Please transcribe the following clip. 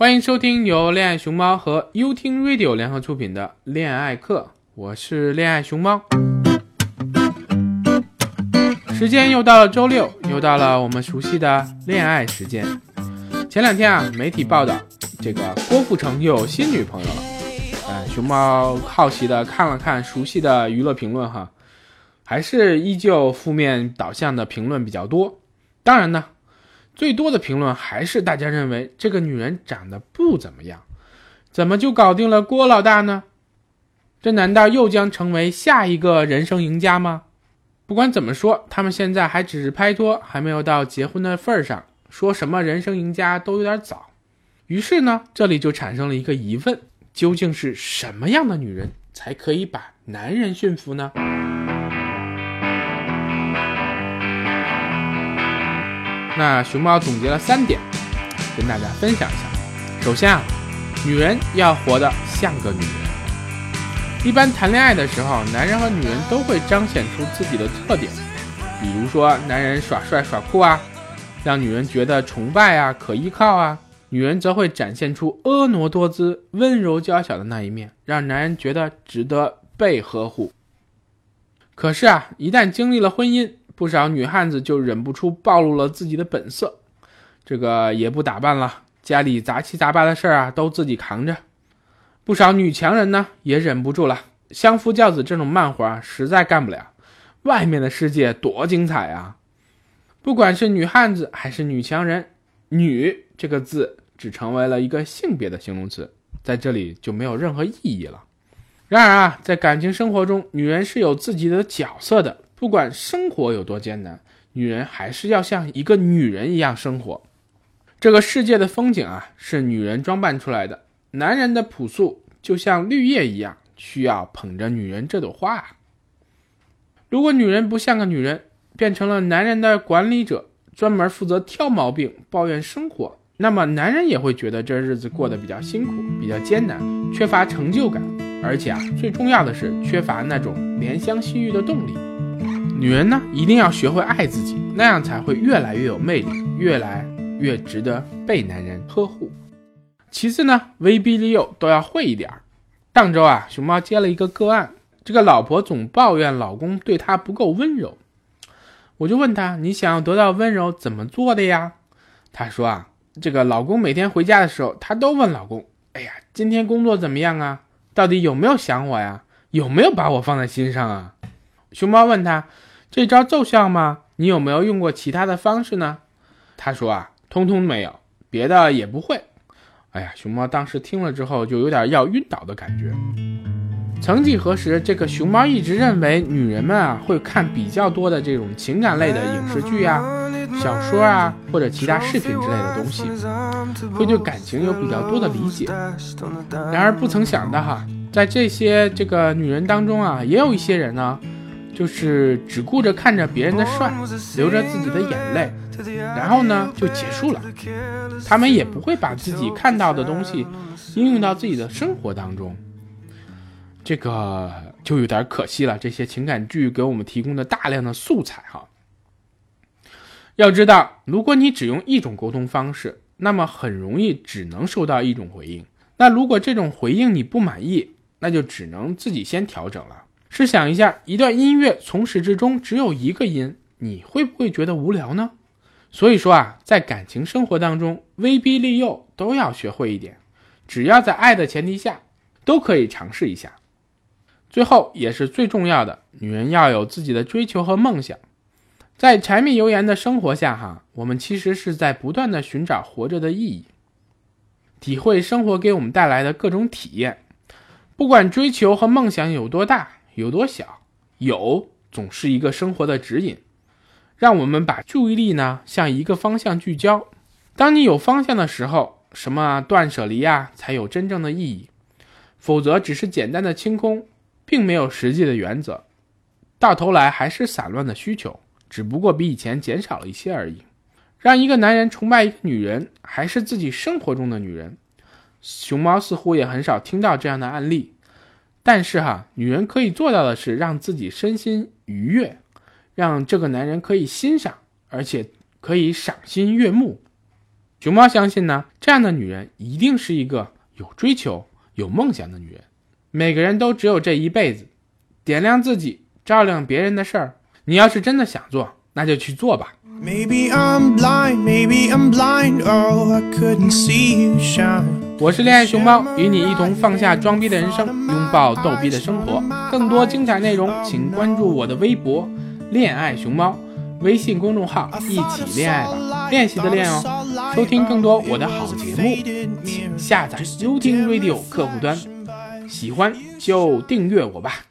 欢迎收听由恋爱熊猫和优听 Radio 联合出品的恋爱课，我是恋爱熊猫。时间又到了周六，又到了我们熟悉的恋爱时间。前两天啊，媒体报道这个郭富城又有新女朋友了。呃，熊猫好奇的看了看熟悉的娱乐评论哈，还是依旧负面导向的评论比较多。当然呢。最多的评论还是大家认为这个女人长得不怎么样，怎么就搞定了郭老大呢？这难道又将成为下一个人生赢家吗？不管怎么说，他们现在还只是拍拖，还没有到结婚的份儿上，说什么人生赢家都有点早。于是呢，这里就产生了一个疑问：究竟是什么样的女人才可以把男人驯服呢？那熊猫总结了三点，跟大家分享一下。首先啊，女人要活得像个女人。一般谈恋爱的时候，男人和女人都会彰显出自己的特点，比如说男人耍帅耍酷啊，让女人觉得崇拜啊、可依靠啊；女人则会展现出婀娜多姿、温柔娇小的那一面，让男人觉得值得被呵护。可是啊，一旦经历了婚姻，不少女汉子就忍不住暴露了自己的本色，这个也不打扮了，家里杂七杂八的事儿啊都自己扛着。不少女强人呢也忍不住了，相夫教子这种慢活啊实在干不了。外面的世界多精彩啊！不管是女汉子还是女强人，“女”这个字只成为了一个性别的形容词，在这里就没有任何意义了。然而啊，在感情生活中，女人是有自己的角色的。不管生活有多艰难，女人还是要像一个女人一样生活。这个世界的风景啊，是女人装扮出来的。男人的朴素就像绿叶一样，需要捧着女人这朵花。如果女人不像个女人，变成了男人的管理者，专门负责挑毛病、抱怨生活，那么男人也会觉得这日子过得比较辛苦、比较艰难，缺乏成就感，而且啊，最重要的是缺乏那种怜香惜玉的动力。女人呢，一定要学会爱自己，那样才会越来越有魅力，越来越值得被男人呵护。其次呢，威逼利诱都要会一点儿。上周啊，熊猫接了一个个案，这个老婆总抱怨老公对她不够温柔，我就问她：“你想要得到温柔，怎么做的呀？”她说啊，这个老公每天回家的时候，他都问老公：“哎呀，今天工作怎么样啊？到底有没有想我呀？有没有把我放在心上啊？”熊猫问他。这招奏效吗？你有没有用过其他的方式呢？他说啊，通通没有，别的也不会。哎呀，熊猫当时听了之后就有点要晕倒的感觉。曾几何时，这个熊猫一直认为女人们啊会看比较多的这种情感类的影视剧啊、小说啊或者其他视频之类的东西，会对感情有比较多的理解。然而不曾想到哈，在这些这个女人当中啊，也有一些人呢。就是只顾着看着别人的帅，流着自己的眼泪，然后呢就结束了。他们也不会把自己看到的东西应用到自己的生活当中，这个就有点可惜了。这些情感剧给我们提供的大量的素材哈，要知道，如果你只用一种沟通方式，那么很容易只能收到一种回应。那如果这种回应你不满意，那就只能自己先调整了。试想一下，一段音乐从始至终只有一个音，你会不会觉得无聊呢？所以说啊，在感情生活当中，威逼利诱都要学会一点，只要在爱的前提下，都可以尝试一下。最后也是最重要的，女人要有自己的追求和梦想。在柴米油盐的生活下，哈，我们其实是在不断的寻找活着的意义，体会生活给我们带来的各种体验。不管追求和梦想有多大。有多小，有总是一个生活的指引，让我们把注意力呢向一个方向聚焦。当你有方向的时候，什么断舍离呀才有真正的意义，否则只是简单的清空，并没有实际的原则，到头来还是散乱的需求，只不过比以前减少了一些而已。让一个男人崇拜一个女人，还是自己生活中的女人，熊猫似乎也很少听到这样的案例。但是哈，女人可以做到的是让自己身心愉悦，让这个男人可以欣赏，而且可以赏心悦目。熊猫相信呢，这样的女人一定是一个有追求、有梦想的女人。每个人都只有这一辈子，点亮自己、照亮别人的事儿。你要是真的想做，那就去做吧。我是恋爱熊猫，与你一同放下装逼的人生，拥抱逗逼的生活。更多精彩内容，请关注我的微博“恋爱熊猫”，微信公众号“一起恋爱吧”，练习的练哦。收听更多我的好节目，请下载优听 Radio 客户端。喜欢就订阅我吧。